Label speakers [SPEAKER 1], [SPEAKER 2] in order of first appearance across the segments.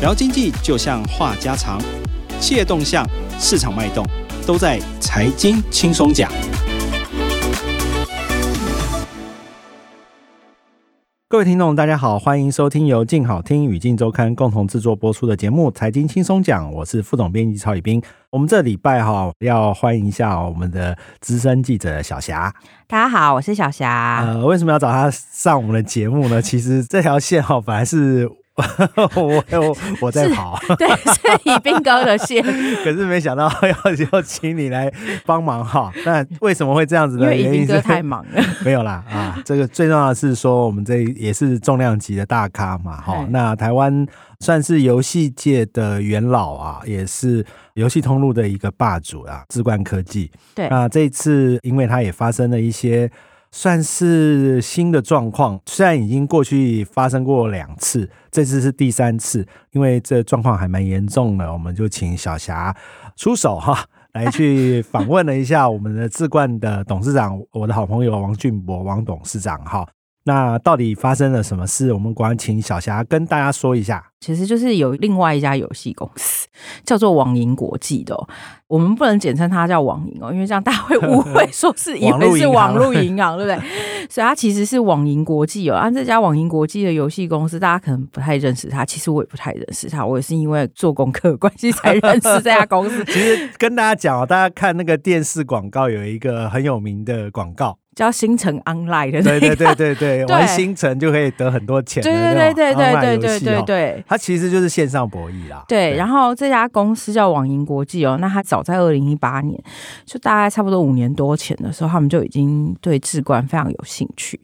[SPEAKER 1] 聊经济就像话家常，企业动向、市场脉动，都在财经轻松讲。各位听众，大家好，欢迎收听由静好听与静周刊共同制作播出的节目《财经轻松讲》，我是副总编辑曹宇斌。我们这礼拜哈要欢迎一下我们的资深记者小霞。
[SPEAKER 2] 大家好，我是小霞。
[SPEAKER 1] 呃，为什么要找她上我们的节目呢？其实这条线哈本来是。我我我在跑，
[SPEAKER 2] 对，是宇彬哥的线，
[SPEAKER 1] 可是没想到要要请你来帮忙哈。那为什么会这样子呢？
[SPEAKER 2] 因为宇彬哥太忙了。
[SPEAKER 1] 没有啦啊，这个最重要的是说，我们这也是重量级的大咖嘛哈。那台湾算是游戏界的元老啊，也是游戏通路的一个霸主啊，智冠科技。
[SPEAKER 2] 对，
[SPEAKER 1] 那这一次因为它也发生了一些。算是新的状况，虽然已经过去发生过两次，这次是第三次，因为这状况还蛮严重的，我们就请小霞出手哈，来去访问了一下我们的智冠的董事长，我的好朋友王俊博王董事长哈。那到底发生了什么事？我们赶快请小霞跟大家说一下。
[SPEAKER 2] 其实就是有另外一家游戏公司叫做网银国际的，哦，我们不能简称它叫网银哦，因为这样大家会误会，说是 以为是网络银行，对不对？所以它其实是网银国际哦。啊，这家网银国际的游戏公司，大家可能不太认识它。其实我也不太认识它，我也是因为做功课关系才认识这家公司。
[SPEAKER 1] 其实跟大家讲哦，大家看那个电视广告，有一个很有名的广告。
[SPEAKER 2] 叫星辰 Online 的，
[SPEAKER 1] 对对对对 对，玩星辰就可以得很多钱。对对对对对对对对对，它其实就是线上博弈啦。
[SPEAKER 2] 对，然后这家公司叫网银国际哦，那它早在二零一八年，就大概差不多五年多前的时候，他们就已经对智冠非常有兴趣。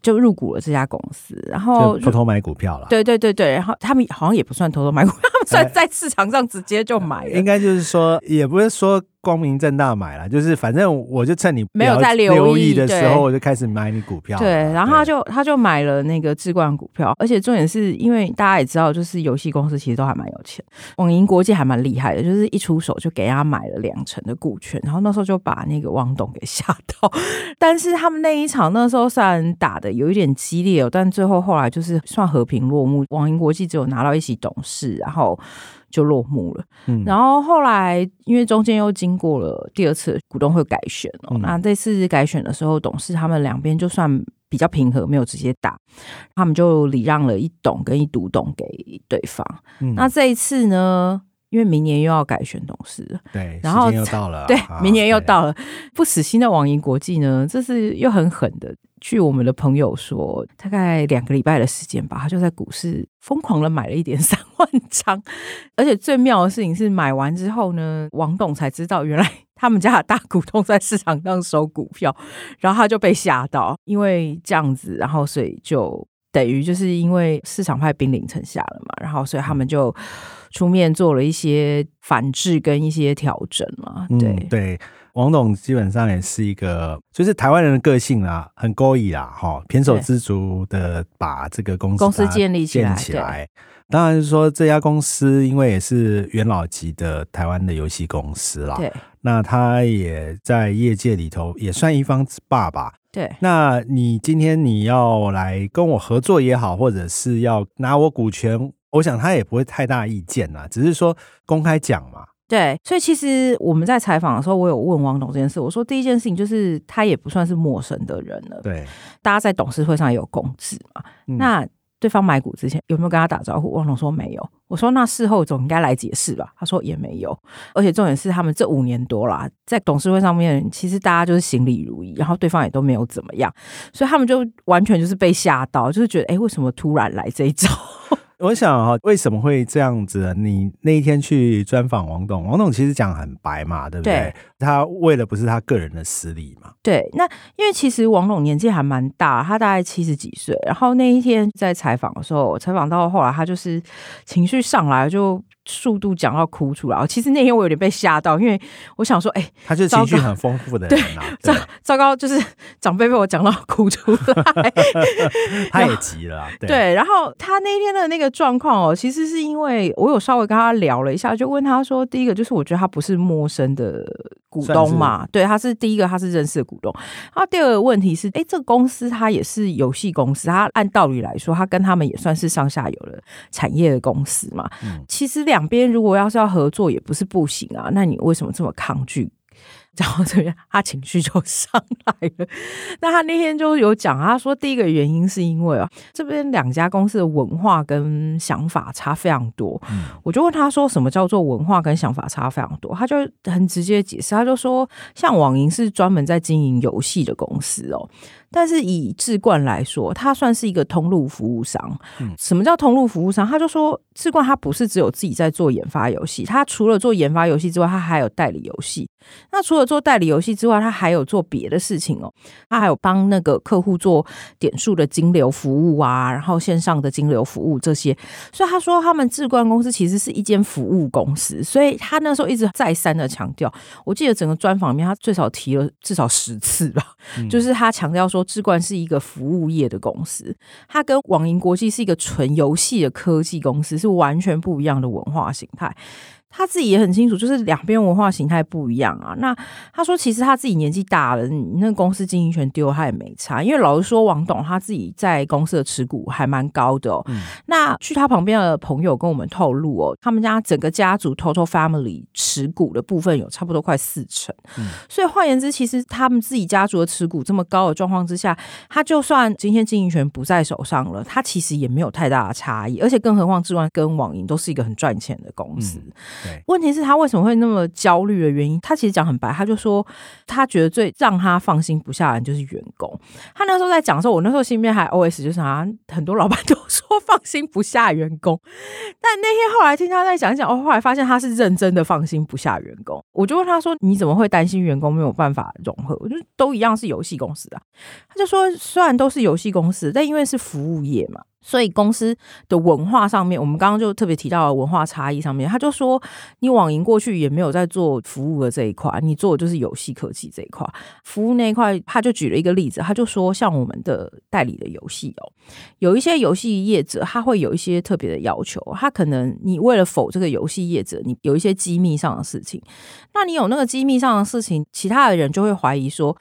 [SPEAKER 2] 就入股了这家公司，然后
[SPEAKER 1] 偷偷买股票了。
[SPEAKER 2] 对对对对，然后他们好像也不算偷偷买股票，算在市场上直接就买了。
[SPEAKER 1] 应该就是说，也不是说光明正大买了，就是反正我就趁你
[SPEAKER 2] 没有在
[SPEAKER 1] 留意的时候，我就开始买你股票。
[SPEAKER 2] 对，然后他就他就买了那个置冠股票，而且重点是因为大家也知道，就是游戏公司其实都还蛮有钱，网银国际还蛮厉害的，就是一出手就给他买了两成的股权，然后那时候就把那个汪董给吓到。但是他们那一场那时候虽然。打的有一点激烈哦，但最后后来就是算和平落幕。网银国际只有拿到一席董事，然后就落幕了。嗯，然后后来因为中间又经过了第二次股东会改选哦，嗯、那这次改选的时候，董事他们两边就算比较平和，没有直接打，他们就礼让了一董跟一独董给对方。嗯、那这一次呢？因为明年又要改选董事了，
[SPEAKER 1] 对，
[SPEAKER 2] 然
[SPEAKER 1] 后又到了，
[SPEAKER 2] 对，明年又到了，不死心的网银国际呢，这是又很狠的。据我们的朋友说，大概两个礼拜的时间吧，他就在股市疯狂的买了一点三万张，而且最妙的事情是，买完之后呢，王董才知道原来他们家的大股东在市场上收股票，然后他就被吓到，因为这样子，然后所以就等于就是因为市场派兵临城下了嘛，然后所以他们就。出面做了一些反制跟一些调整嘛，对、
[SPEAKER 1] 嗯、对，王董基本上也是一个，就是台湾人的个性啊，很勾引啦，哈，胼手知足的把这个公司
[SPEAKER 2] 公司建立起来。
[SPEAKER 1] 起来当然是说这家公司，因为也是元老级的台湾的游戏公司啦，对，那他也在业界里头也算一方之霸吧，
[SPEAKER 2] 对。
[SPEAKER 1] 那你今天你要来跟我合作也好，或者是要拿我股权。我想他也不会太大意见啦，只是说公开讲嘛。
[SPEAKER 2] 对，所以其实我们在采访的时候，我有问王董这件事。我说第一件事情就是他也不算是陌生的人了。
[SPEAKER 1] 对，
[SPEAKER 2] 大家在董事会上也有共识嘛。嗯、那对方买股之前有没有跟他打招呼？王龙说没有。我说那事后总应该来解释吧？他说也没有。而且重点是他们这五年多啦，在董事会上面，其实大家就是行礼如仪，然后对方也都没有怎么样，所以他们就完全就是被吓到，就是觉得哎，为什么突然来这一招？
[SPEAKER 1] 我想哈，为什么会这样子？你那一天去专访王董，王董其实讲很白嘛，对不对？对，他为了不是他个人的私利嘛。
[SPEAKER 2] 对，那因为其实王董年纪还蛮大，他大概七十几岁。然后那一天在采访的时候，采访到后来，他就是情绪上来就。速度讲到哭出来，其实那天我有点被吓到，因为我想说，哎、欸，
[SPEAKER 1] 他就是情绪很丰富的人呐、啊。
[SPEAKER 2] 糟糟糕，就是长辈被我讲到哭出来，
[SPEAKER 1] 他也急了。对，
[SPEAKER 2] 对，然后他那天的那个状况哦，其实是因为我有稍微跟他聊了一下，就问他说，第一个就是我觉得他不是陌生的股东嘛，对，他是第一个，他是认识的股东。然后第二个问题是，哎，这个公司它也是游戏公司，它按道理来说，它跟他们也算是上下游的产业的公司嘛。嗯、其实两边如果要是要合作，也不是不行啊。那你为什么这么抗拒？然后这边他情绪就上来了。那他那天就有讲，他说第一个原因是因为啊，这边两家公司的文化跟想法差非常多。嗯、我就问他说，什么叫做文化跟想法差非常多？他就很直接解释，他就说，像网银是专门在经营游戏的公司哦。但是以智冠来说，它算是一个通路服务商。嗯，什么叫通路服务商？他就说，智冠它不是只有自己在做研发游戏，它除了做研发游戏之外，它还有代理游戏。那除了做代理游戏之外，他还有做别的事情哦。他还有帮那个客户做点数的金流服务啊，然后线上的金流服务这些。所以他说，他们智冠公司其实是一间服务公司。所以他那时候一直再三的强调，我记得整个专访里面，他最少提了至少十次吧，嗯、就是他强调说。说智冠是一个服务业的公司，它跟网银国际是一个纯游戏的科技公司，是完全不一样的文化形态。他自己也很清楚，就是两边文化形态不一样啊。那他说，其实他自己年纪大了，你那公司经营权丢他也没差。因为老实说，王董他自己在公司的持股还蛮高的哦。嗯、那据他旁边的朋友跟我们透露哦，他们家整个家族 Total Family 持股的部分有差不多快四成。嗯、所以换言之，其实他们自己家族的持股这么高的状况之下，他就算今天经营权不在手上了，他其实也没有太大的差异。而且更何况，之外跟网银都是一个很赚钱的公司。嗯问题是，他为什么会那么焦虑的原因？他其实讲很白，他就说他觉得最让他放心不下的就是员工。他那时候在讲的时候，我那时候心里面还 OS 就是啊，很多老板都说放心不下员工，但那天后来听他再讲一讲，我后来发现他是认真的放心不下员工。我就问他说：“你怎么会担心员工没有办法融合？”我就都一样是游戏公司的，他就说虽然都是游戏公司，但因为是服务业嘛。所以公司的文化上面，我们刚刚就特别提到了文化差异上面，他就说你网银过去也没有在做服务的这一块，你做的就是游戏科技这一块。服务那一块，他就举了一个例子，他就说像我们的代理的游戏哦，有一些游戏业者他会有一些特别的要求，他可能你为了否这个游戏业者，你有一些机密上的事情，那你有那个机密上的事情，其他的人就会怀疑说。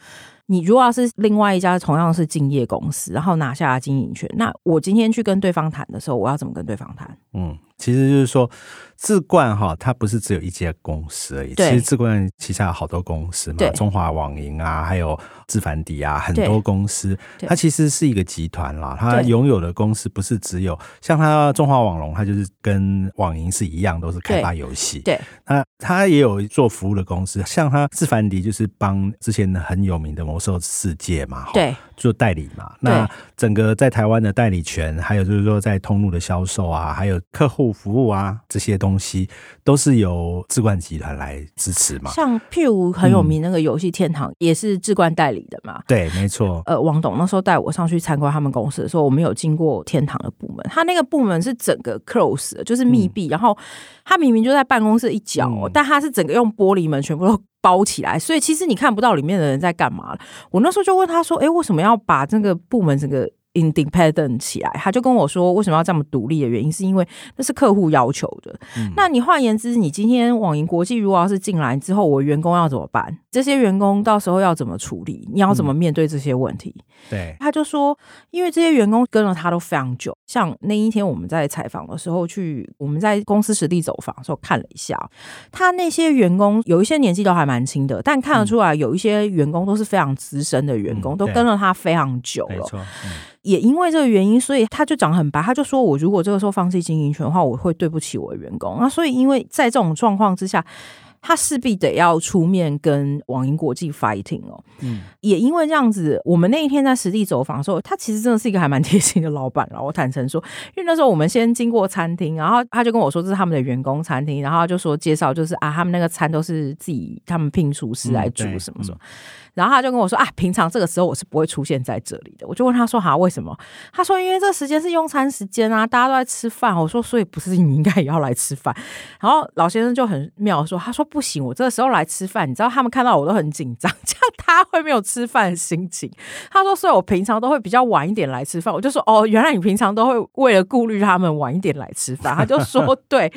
[SPEAKER 2] 你如果要是另外一家同样是敬业公司，然后拿下了经营权，那我今天去跟对方谈的时候，我要怎么跟对方谈？嗯。其实就是说，智冠哈，它不是只有一家公司而已。对其实智冠旗下有好多公司嘛，中华网银啊，还有智凡迪啊，很多公司。它其实是一个集团啦，它拥有的公司不是只有像它中华网龙，它就是跟网银是一样，都是开发游戏。对，那它也有做服务的公司，像它智凡迪就是帮之前很有名的魔兽世界嘛，对，做代理嘛。那整个在台湾的代理权，还有就是说在通路的销售啊，还有客户。服务啊，这些东西都是由智冠集团来支持嘛。像譬如很有名那个游戏天堂，嗯、也是智冠代理的嘛。对，没错。呃，王董那时候带我上去参观他们公司的时候，我们有经过天堂的部门，他那个部门是整个 close，就是密闭，嗯、然后他明明就在办公室一角，嗯、但他是整个用玻璃门全部都包起来，所以其实你看不到里面的人在干嘛。我那时候就问他说：“哎，为什么要把这个部门整个？” Independent 起来，他就跟我说，为什么要这么独立的原因，是因为那是客户要求的。嗯、那你换言之，你今天网银国际如果要是进来之后，我员工要怎么办？这些员工到时候要怎么处理？你要怎么面对这些问题？嗯、对，他就说，因为这些员工跟了他都非常久。像那一天我们在采访的时候去，我们在公司实地走访的时候看了一下，他那些员工有一些年纪都还蛮轻的，但看得出来有一些员工都是非常资深的员工，嗯、都跟了他非常久了。也因为这个原因，所以他就讲很白，他就说，我如果这个时候放弃经营权的话，我会对不起我的员工。那所以，因为在这种状况之下，他势必得要出面跟网银国际 fighting 哦。嗯，也因为这样子，我们那一天在实地走访的时候，他其实真的是一个还蛮 贴心的老板了。我坦诚说，因为那时候我们先经过餐厅，然后他就跟我说这是他们的员工餐厅，然后他就说介绍就是啊，他们那个餐都是自己他们聘厨师来煮什么什么。然后他就跟我说啊，平常这个时候我是不会出现在这里的。我就问他说哈，为什么？他说因为这时间是用餐时间啊，大家都在吃饭。我说所以不是你应该也要来吃饭？然后老先生就很妙说，他说不行，我这个时候来吃饭，你知道他们看到我都很紧张，这样他会没有吃饭的心情。他说所以我平常都会比较晚一点来吃饭。我就说哦，原来你平常都会为了顾虑他们晚一点来吃饭。他就说 对。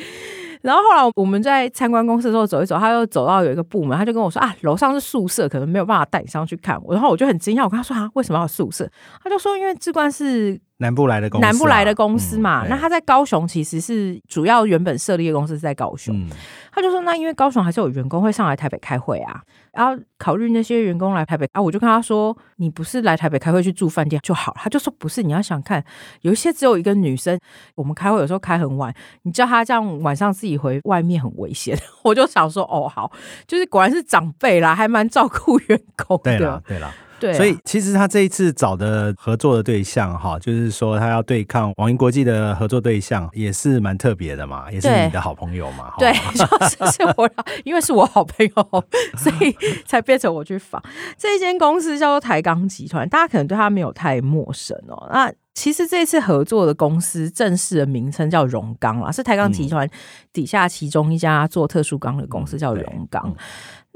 [SPEAKER 2] 然后后来我们在参观公司的时候走一走，他又走到有一个部门，他就跟我说啊，楼上是宿舍，可能没有办法带你上去看。然后我就很惊讶，我跟他说啊，为什么要宿舍？他就说因为志冠是。
[SPEAKER 1] 南部来的公司，
[SPEAKER 2] 南部来的公司嘛，
[SPEAKER 1] 嗯、
[SPEAKER 2] 那他在高雄其实是主要原本设立的公司是在高雄。嗯、他就说，那因为高雄还是有员工会上来台北开会啊，然后考虑那些员工来台北啊，我就跟他说，你不是来台北开会去住饭店就好。他就说不是，你要想看，有一些只有一个女生，我们开会有时候开很晚，你叫她这样晚上自己回外面很危险。我就想说，哦，好，就是果然是长辈啦，还蛮照顾员工的。
[SPEAKER 1] 对啦，对了。
[SPEAKER 2] 对啊，
[SPEAKER 1] 所以其实他这一次找的合作的对象哈，就是说他要对抗网银国际的合作对象，也是蛮特别的嘛，也是你的好朋友嘛。
[SPEAKER 2] 对，就是是我，因为是我好朋友，所以才变成我去访。这一间公司叫做台钢集团，大家可能对他没有太陌生哦。那其实这次合作的公司正式的名称叫荣钢啦，是台钢集团底下其中一家做特殊钢的公司叫荣钢。嗯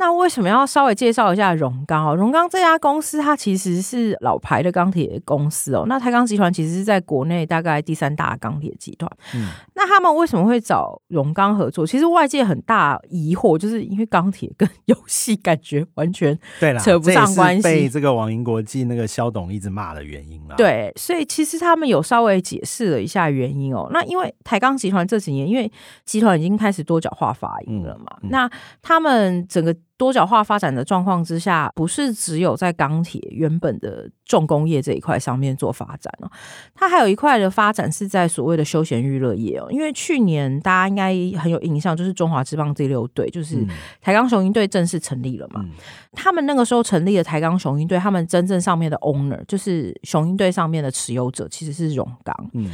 [SPEAKER 2] 那为什么要稍微介绍一下荣钢哦？荣钢这家公司它其实是老牌的钢铁公司哦。那台钢集团其实是在国内大概第三大钢铁集团。嗯，那他们为什么会找荣钢合作？其实外界很大疑惑，就是因为钢铁跟 游戏感觉完全对扯不上关系，
[SPEAKER 1] 被这个网银国际那个肖董一直骂的原因了。
[SPEAKER 2] 对，所以其实他们有稍微解释了一下原因哦。那因为台钢集团这几年，因为集团已经开始多角化发营了嘛，嗯嗯、那他们整个。多角化发展的状况之下，不是只有在钢铁原本的重工业这一块上面做发展哦，它还有一块的发展是在所谓的休闲娱乐业哦。因为去年大家应该很有印象，就是中华之棒第六队，就是台钢雄鹰队正式成立了嘛。他们那个时候成立的台钢雄鹰队，他们真正上面的 owner 就是雄鹰队上面的持有者，其实是荣钢。嗯。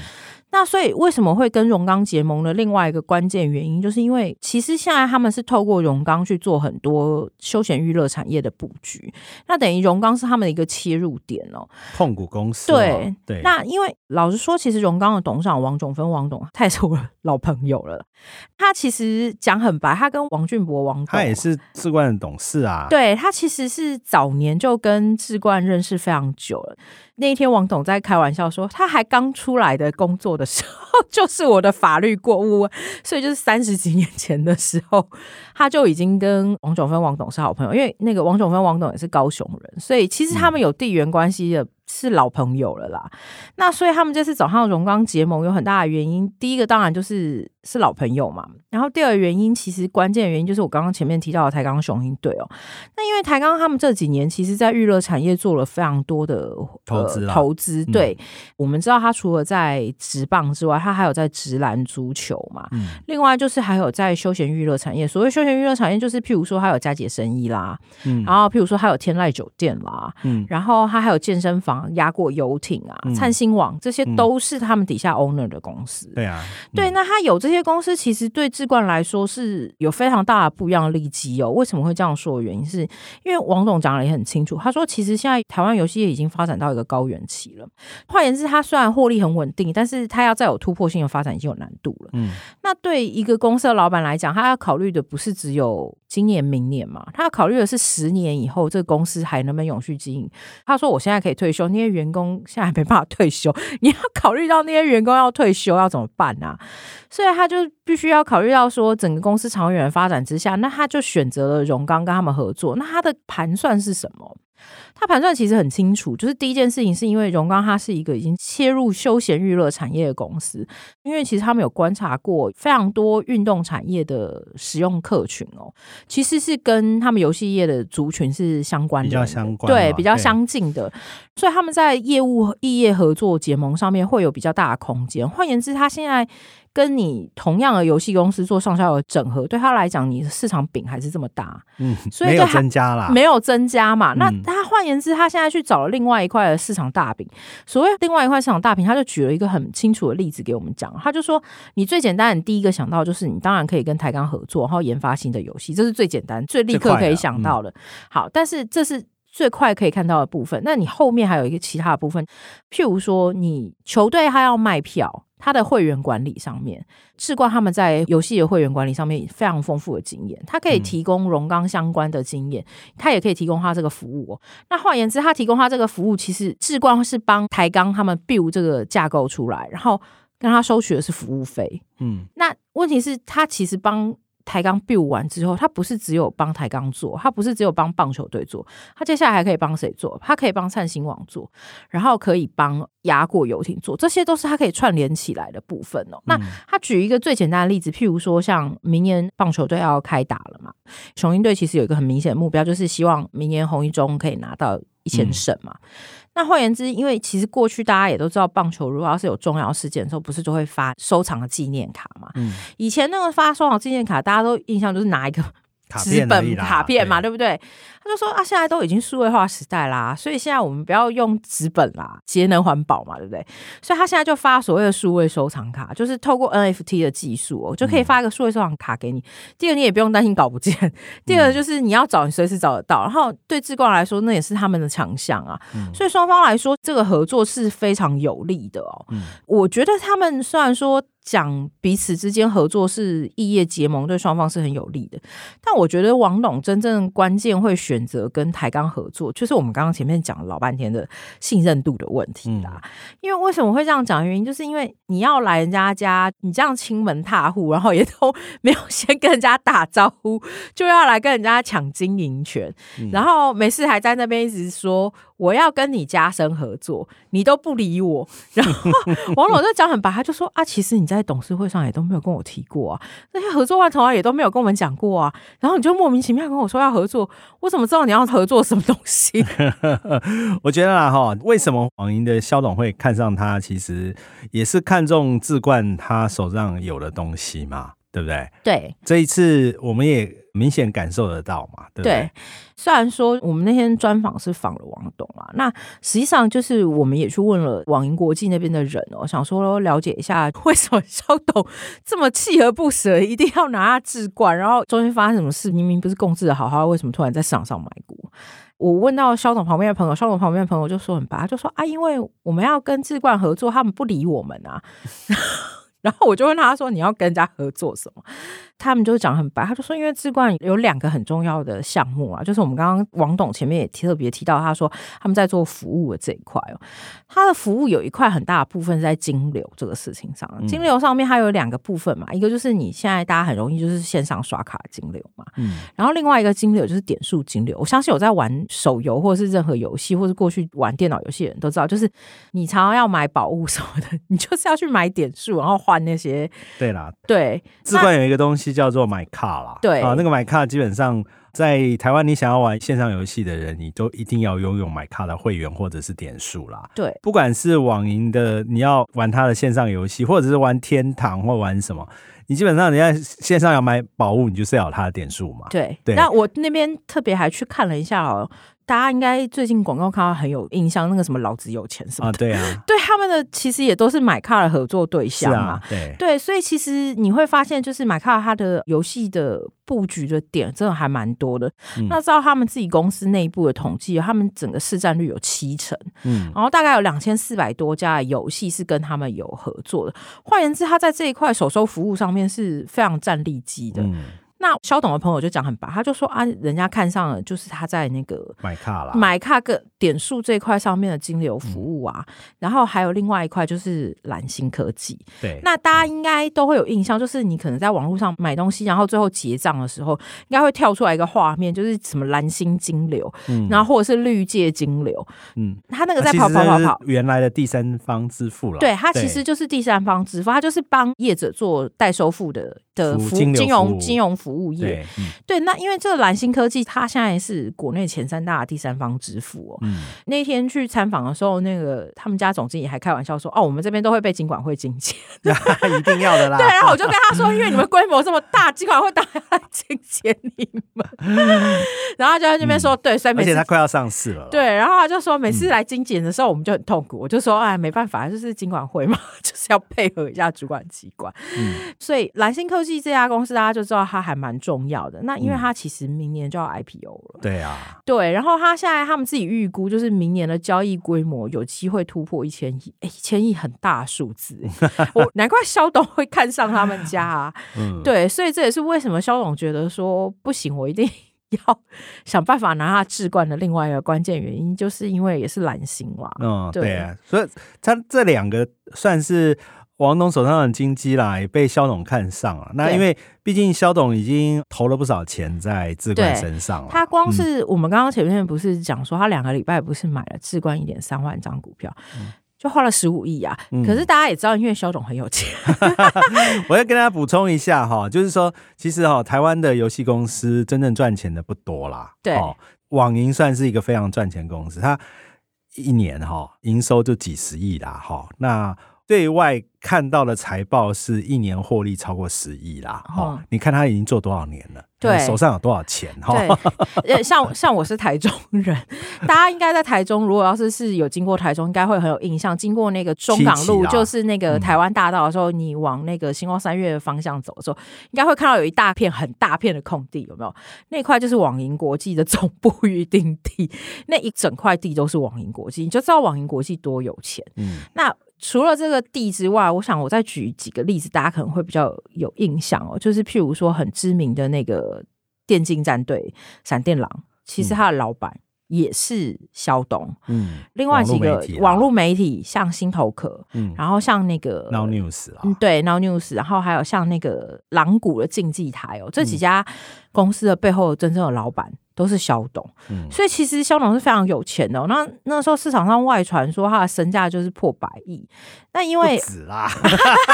[SPEAKER 2] 那所以为什么会跟荣钢结盟的另外一个关键原因，就是因为其实现在他们是透过荣钢去做很多休闲娱乐产业的布局，那等于荣钢是他们的一个切入点哦、喔。
[SPEAKER 1] 控股公司
[SPEAKER 2] 对对。那因为老实说，其实荣钢的董事长王总分王董，他也是我的 老朋友了。他其实讲很白，他跟王俊博王董，
[SPEAKER 1] 他也是志冠的董事啊。
[SPEAKER 2] 对，他其实是早年就跟志冠认识非常久了。那一天，王董在开玩笑说，他还刚出来的工作的时候，就是我的法律过误，所以就是三十几年前的时候，他就已经跟王炯芬王董是好朋友，因为那个王炯芬王董也是高雄人，所以其实他们有地缘关系的。是老朋友了啦，那所以他们这次找上荣光结盟有很大的原因。第一个当然就是是老朋友嘛，然后第二个原因其实关键的原因就是我刚刚前面提到的台钢雄鹰队哦。那因为台钢他们这几年其实在娱乐产业做了非常多的
[SPEAKER 1] 投资、呃，
[SPEAKER 2] 投资。对，嗯、我们知道他除了在职棒之外，他还有在职篮足球嘛。嗯、另外就是还有在休闲娱乐产业。所谓休闲娱乐产业，就是譬如说他有佳节生意啦，嗯，然后譬如说他有天籁酒店啦，嗯，然后他还有健身房。压过游艇啊，灿星网，这些都是他们底下 owner 的公司。
[SPEAKER 1] 对啊，
[SPEAKER 2] 对，那他有这些公司，其实对志冠来说是有非常大的不一样的利基哦。为什么会这样说的原因是，因为王总讲的也很清楚，他说其实现在台湾游戏业已经发展到一个高原期了。换言之，他虽然获利很稳定，但是他要再有突破性的发展已经有难度了。嗯，那对一个公司的老板来讲，他要考虑的不是只有今年、明年嘛，他考虑的是十年以后这个公司还能不能永续经营。他说：“我现在可以退休，那些员工现在还没办法退休，你要考虑到那些员工要退休要怎么办啊？所以他就必须要考虑到说，整个公司长远的发展之下，那他就选择了荣刚跟他们合作。那他的盘算是什么？”他盘算其实很清楚，就是第一件事情是因为荣刚它是一个已经切入休闲娱乐产业的公司，因为其实他们有观察过非常多运动产业的使用客群哦，其实是跟他们游戏业的族群是相关的，
[SPEAKER 1] 比较相关，
[SPEAKER 2] 对，比较相近的，所以他们在业务异业合作结盟上面会有比较大的空间。换言之，他现在。跟你同样的游戏公司做上下游整合，对他来讲，你的市场饼还是这么大，
[SPEAKER 1] 嗯，所以没有增加啦，
[SPEAKER 2] 没有增加嘛。嗯、那他换言之，他现在去找了另外一块的市场大饼。所谓另外一块市场大饼，他就举了一个很清楚的例子给我们讲，他就说，你最简单，你第一个想到就是你当然可以跟台钢合作，然后研发新的游戏，这是最简单、最立刻可以想到的。嗯、好，但是这是最快可以看到的部分。那你后面还有一个其他的部分，譬如说，你球队他要卖票。他的会员管理上面，智冠他们在游戏的会员管理上面非常丰富的经验，他可以提供荣刚相关的经验，他也可以提供他这个服务哦。那换言之，他提供他这个服务，其实智冠是帮台钢他们 build 这个架构出来，然后跟他收取的是服务费。
[SPEAKER 1] 嗯，
[SPEAKER 2] 那问题是，他其实帮。台钢 build 完之后，他不是只有帮台钢做，他不是只有帮棒球队做，他接下来还可以帮谁做？他可以帮灿星网做，然后可以帮亚果游艇做，这些都是他可以串联起来的部分哦。嗯、那他举一个最简单的例子，譬如说，像明年棒球队要开打了嘛，雄鹰队其实有一个很明显的目标，就是希望明年红一中可以拿到一千胜嘛。嗯那换言之，因为其实过去大家也都知道，棒球如果要是有重要事件的时候，不是就会发收藏的纪念卡嘛？嗯，以前那个发收藏纪念卡，大家都印象就是拿一个纸本卡片嘛，对不对？他就说啊，现在都已经数位化时代啦，所以现在我们不要用纸本啦，节能环保嘛，对不对？所以他现在就发所谓的数位收藏卡，就是透过 NFT 的技术哦，就可以发一个数位收藏卡给你。嗯、第二个你也不用担心搞不见，第二个就是你要找你随时找得到。然后对志冠来说，那也是他们的强项啊。嗯、所以双方来说，这个合作是非常有利的哦。嗯、我觉得他们虽然说。讲彼此之间合作是异业结盟，对双方是很有利的。但我觉得王董真正关键会选择跟台钢合作，就是我们刚刚前面讲了老半天的信任度的问题啦。嗯、因为为什么会这样讲？原因就是因为你要来人家家，你这样亲门踏户，然后也都没有先跟人家打招呼，就要来跟人家抢经营权，嗯、然后没事还在那边一直说。我要跟你加深合作，你都不理我。然后 王董就讲很白，他就说啊，其实你在董事会上也都没有跟我提过啊，那些合作案从来也都没有跟我们讲过啊。然后你就莫名其妙跟我说要合作，我怎么知道你要合作什么东西？
[SPEAKER 1] 我觉得啦哈，为什么网银的肖董会看上他，其实也是看中志冠他手上有的东西嘛。对不对？
[SPEAKER 2] 对，
[SPEAKER 1] 这一次我们也明显感受得到嘛，对不对？对，
[SPEAKER 2] 虽然说我们那天专访是访了王董啊，那实际上就是我们也去问了网银国际那边的人哦，想说了解一下为什么肖董这么锲而不舍，一定要拿他置冠，然后中间发生什么事？明明不是共治的好好，为什么突然在市场上买股？我问到肖董旁边的朋友，肖董旁边的朋友就说很白，就说啊，因为我们要跟志冠合作，他们不理我们啊。然后我就问他说：“你要跟人家合作什么？”他们就讲很白，他就说：“因为志冠有两个很重要的项目啊，就是我们刚刚王董前面也特别提到，他说他们在做服务的这一块哦，他的服务有一块很大的部分是在金流这个事情上。金流上面它有两个部分嘛，一个就是你现在大家很容易就是线上刷卡金流嘛，嗯，然后另外一个金流就是点数金流。我相信有在玩手游或者是任何游戏，或是过去玩电脑游戏的人都知道，就是你常常要买宝物什么的，你就是要去买点数，然后换那些。对
[SPEAKER 1] 啦，
[SPEAKER 2] 对，
[SPEAKER 1] 志冠有一个东西。叫做买卡啦，
[SPEAKER 2] 对
[SPEAKER 1] 啊，那个买卡基本上在台湾，你想要玩线上游戏的人，你都一定要拥有买卡的会员或者是点数啦。
[SPEAKER 2] 对，
[SPEAKER 1] 不管是网银的，你要玩他的线上游戏，或者是玩天堂或玩什么，你基本上你在线上要买宝物，你就是要有他的点数嘛。
[SPEAKER 2] 对，
[SPEAKER 1] 对。
[SPEAKER 2] 那我那边特别还去看了一下哦。大家应该最近广告看到很有印象，那个什么老子有钱什么的，
[SPEAKER 1] 啊对啊，
[SPEAKER 2] 对他们的其实也都是买卡的合作对象嘛，
[SPEAKER 1] 啊、对。
[SPEAKER 2] 对，所以其实你会发现，就是买卡它的游戏的布局的点真的还蛮多的。嗯、那照他们自己公司内部的统计，他们整个市占率有七成，嗯，然后大概有两千四百多家的游戏是跟他们有合作的。换言之，他在这一块手收服务上面是非常占利基的。嗯那肖董的朋友就讲很白，他就说啊，人家看上了就是他在那个
[SPEAKER 1] 买卡啦，
[SPEAKER 2] 买卡个点数这一块上面的金流服务啊，嗯、然后还有另外一块就是蓝星科技。
[SPEAKER 1] 对，
[SPEAKER 2] 那大家应该都会有印象，就是你可能在网络上买东西，然后最后结账的时候，应该会跳出来一个画面，就是什么蓝星金流，嗯、然后或者是绿界金流，嗯，他那个在跑跑跑跑，
[SPEAKER 1] 原来的第三方支付了，
[SPEAKER 2] 对，他其实就是第三方支付，他就是帮业者做代收付的的服金融金融服。服务业对，嗯、对，那因为这个蓝星科技，它现在是国内前三大的第三方支付哦。嗯、那天去参访的时候，那个他们家总经理还开玩笑说：“哦，我们这边都会被金管会金钱，
[SPEAKER 1] 一定要的啦。”
[SPEAKER 2] 对，然后我就跟他说：“因为你们规模这么大，金管会当然来金钱你们。嗯”然后就在那边说：“对，所以
[SPEAKER 1] 而且他快要上市了。”
[SPEAKER 2] 对，然后他就说：“每次来精简的时候，我们就很痛苦。”我就说：“哎，没办法，就是金管会嘛，就是要配合一下主管机关。嗯”所以蓝星科技这家公司，大家就知道它还蛮重要的。那因为它其实明年就要 IPO 了，
[SPEAKER 1] 嗯、对啊，
[SPEAKER 2] 对。然后它现在他们自己预估，就是明年的交易规模有机会突破一千亿，哎，一千亿很大数字，我难怪肖董会看上他们家啊。嗯，对，所以这也是为什么肖董觉得说不行，我一定 要想办法拿下置冠的另外一个关键原因，就是因为也是蓝星啦。
[SPEAKER 1] 嗯，对啊，所以他这两个算是。王董手上的金鸡啦，也被肖董看上了。那因为毕竟肖董已经投了不少钱在智冠身上了。
[SPEAKER 2] 他光是我们刚刚前面不是讲说，他两个礼拜不是买了智冠一点三万张股票。嗯就花了十五亿啊！可是大家也知道，因为肖总很有钱。
[SPEAKER 1] 嗯、我要跟大家补充一下哈，就是说，其实哈，台湾的游戏公司真正赚钱的不多啦。
[SPEAKER 2] 对，
[SPEAKER 1] 网银算是一个非常赚钱公司，它一年哈营收就几十亿啦。哈，那对外看到的财报是一年获利超过十亿啦。哈、嗯，你看他已经做多少年了？对，手上有多少钱？哈，
[SPEAKER 2] 呃，像像我是台中人，大家应该在台中，如果要是是有经过台中，应该会很有印象。经过那个中港路，就是那个台湾大道的时候，你往那个星光三月的方向走的时候，应该会看到有一大片很大片的空地，有没有？那块就是网银国际的总部预定地，那一整块地都是网银国际，你就知道网银国际多有钱。嗯，那。除了这个地之外，我想我再举几个例子，大家可能会比较有印象哦。就是譬如说，很知名的那个电竞战队闪电狼，其实他的老板也是肖东。嗯，另外几个网络媒体，像新头壳，嗯，然后像那个
[SPEAKER 1] Now News 啊，
[SPEAKER 2] 对 Now News，然后还有像那个狼谷的竞技台哦，这几家公司的背后真正的老板。都是肖董，嗯，所以其实肖董是非常有钱的。那那时候市场上外传说他的身价就是破百亿，那因为
[SPEAKER 1] 死啦，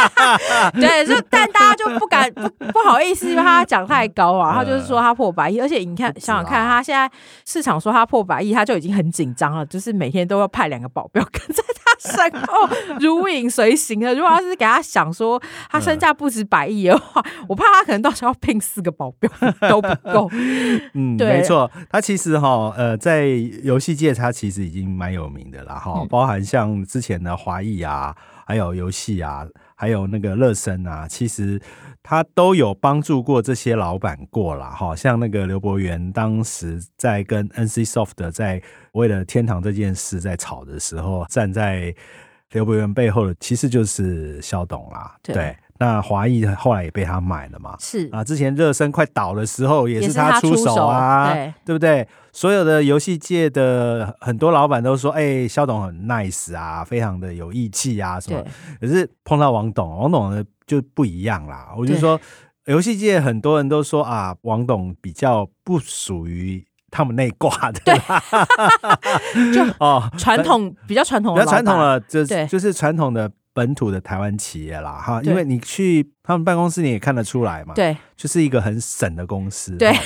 [SPEAKER 2] 对，就但大家就不敢 不不好意思，因为他讲太高啊，他就是说他破百亿，而且你看想想看，他现在市场说他破百亿，他就已经很紧张了，就是每天都要派两个保镖跟在他身 后如影随形的。如果要是给他想说他身价不止百亿的话，我怕他可能到时候要聘四个保镖都不够。
[SPEAKER 1] 嗯，对，没错。他其实哈，呃，在游戏界他其实已经蛮有名的了哈，包含像之前的华裔啊，还有游戏啊，还有那个乐声啊，其实他都有帮助过这些老板过了哈。像那个刘伯元当时在跟 NCSoft 在为了天堂这件事在吵的时候，站在刘伯元背后的其实就是肖董啦，对。对那华谊后来也被他买了嘛？
[SPEAKER 2] 是
[SPEAKER 1] 啊，之前热身快倒的时候，也是他出手啊，对，对不对？所有的游戏界的很多老板都说：“哎、欸，萧董很 nice 啊，非常的有义气啊，什么。”可是碰到王董，王董呢就不一样啦。我就说，游戏界很多人都说啊，王董比较不属于他们那挂的，
[SPEAKER 2] 对，就哦，传统比较传统，
[SPEAKER 1] 比较传统的，就就是传统的。本土的台湾企业啦，哈，因为你去他们办公室，你也看得出来嘛，
[SPEAKER 2] 对，
[SPEAKER 1] 就是一个很省的公司，
[SPEAKER 2] 对。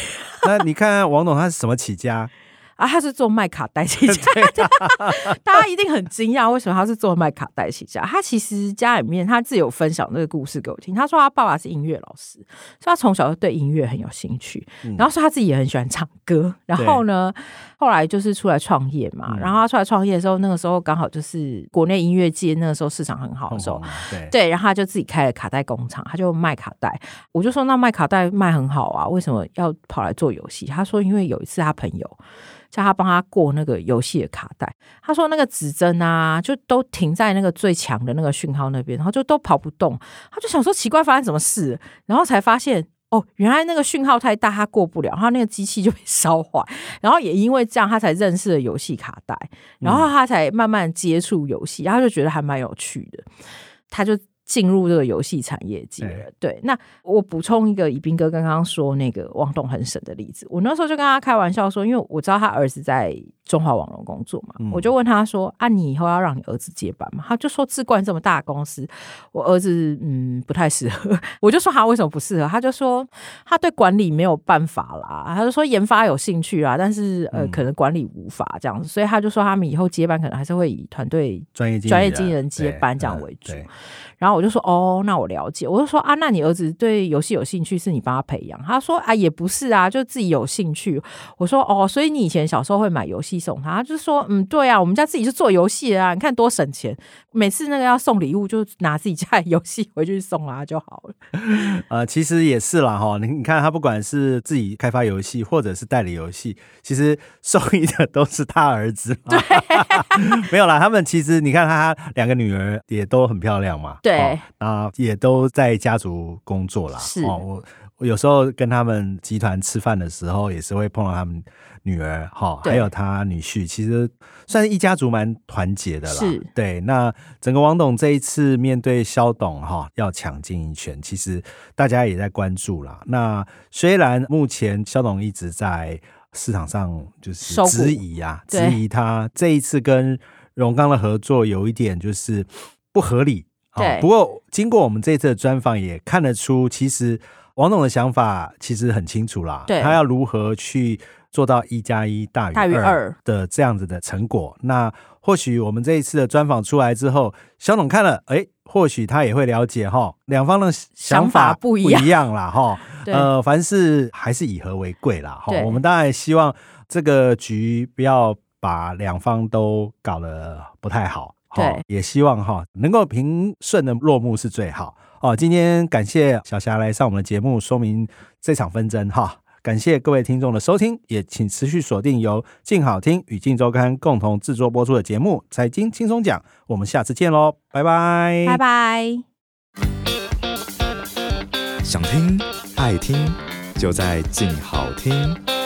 [SPEAKER 1] 那你看看王董他是什么起家？
[SPEAKER 2] 啊，他是做卖卡带起家，大家一定很惊讶，为什么他是做卖卡带起家？他其实家里面他自己有分享那个故事给我听。他说他爸爸是音乐老师，所以他从小就对音乐很有兴趣，嗯、然后说他自己也很喜欢唱歌。然后呢，后来就是出来创业嘛。然后他出来创业的时候，那个时候刚好就是国内音乐界那个时候市场很好的时候，对对，然后他就自己开了卡带工厂，他就卖卡带。我就说那卖卡带卖很好啊，为什么要跑来做游戏？他说因为有一次他朋友。叫他帮他过那个游戏的卡带，他说那个指针啊，就都停在那个最强的那个讯号那边，然后就都跑不动。他就想说奇怪，发生什么事？然后才发现哦，原来那个讯号太大，他过不了，他那个机器就被烧坏。然后也因为这样，他才认识了游戏卡带，然后他才慢慢接触游戏，然后就觉得还蛮有趣的，他就。进入这个游戏产业界了，对，那我补充一个，以斌哥刚刚说那个王董很省的例子，我那时候就跟他开玩笑说，因为我知道他儿子在中华网络工作嘛，嗯、我就问他说：“啊，你以后要让你儿子接班吗？”他就说：“志冠这么大公司，我儿子嗯不太适合。”我就说：“他为什么不适合？”他就说：“他对管理没有办法啦。”他就说：“研发有兴趣啊，但是呃可能管理无法这样子。”所以他就说他们以后接班可能还是会以团队专业专业经理人接班这样为主。然后我就说哦，那我了解。我就说啊，那你儿子对游戏有兴趣，是你帮他培养？他说啊，也不是啊，就自己有兴趣。我说哦，所以你以前小时候会买游戏送他？他就说嗯，对啊，我们家自己是做游戏的啊，你看多省钱。每次那个要送礼物，就拿自己家的游戏回去送啊就好了。
[SPEAKER 1] 呃，其实也是啦哈，你你看他不管是自己开发游戏，或者是代理游戏，其实受益的都是他儿子。
[SPEAKER 2] 对，
[SPEAKER 1] 没有啦，他们其实你看他两个女儿也都很漂亮嘛。
[SPEAKER 2] 对，
[SPEAKER 1] 啊、哦，也都在家族工作啦。
[SPEAKER 2] 是，
[SPEAKER 1] 哦，我我有时候跟他们集团吃饭的时候，也是会碰到他们女儿哈，还有他女婿，其实算是一家族蛮团结的啦。
[SPEAKER 2] 是，
[SPEAKER 1] 对。那整个王董这一次面对肖董哈，要抢经营权，其实大家也在关注啦。那虽然目前肖董一直在市场上就是质疑啊，质疑他这一次跟荣刚的合作有一点就是不合理。对。不过经过我们这一次的专访，也看得出其实。王总的想法其实很清楚啦，对他要如何去做到一加一大于二的这样子的成果。那或许我们这一次的专访出来之后，肖总看了，哎，或许他也会了解哈，两方的想法不一样啦哈。呃，凡事还是以和为贵啦哈。我们当然希望这个局不要把两方都搞得不太好，对，也希望哈能够平顺的落幕是最好。哦，今天感谢小霞来上我们的节目，说明这场纷争哈。感谢各位听众的收听，也请持续锁定由静好听与静周刊共同制作播出的节目《财经轻松讲》，我们下次见喽，拜拜，
[SPEAKER 2] 拜拜。
[SPEAKER 3] 想听爱听，就在静好听。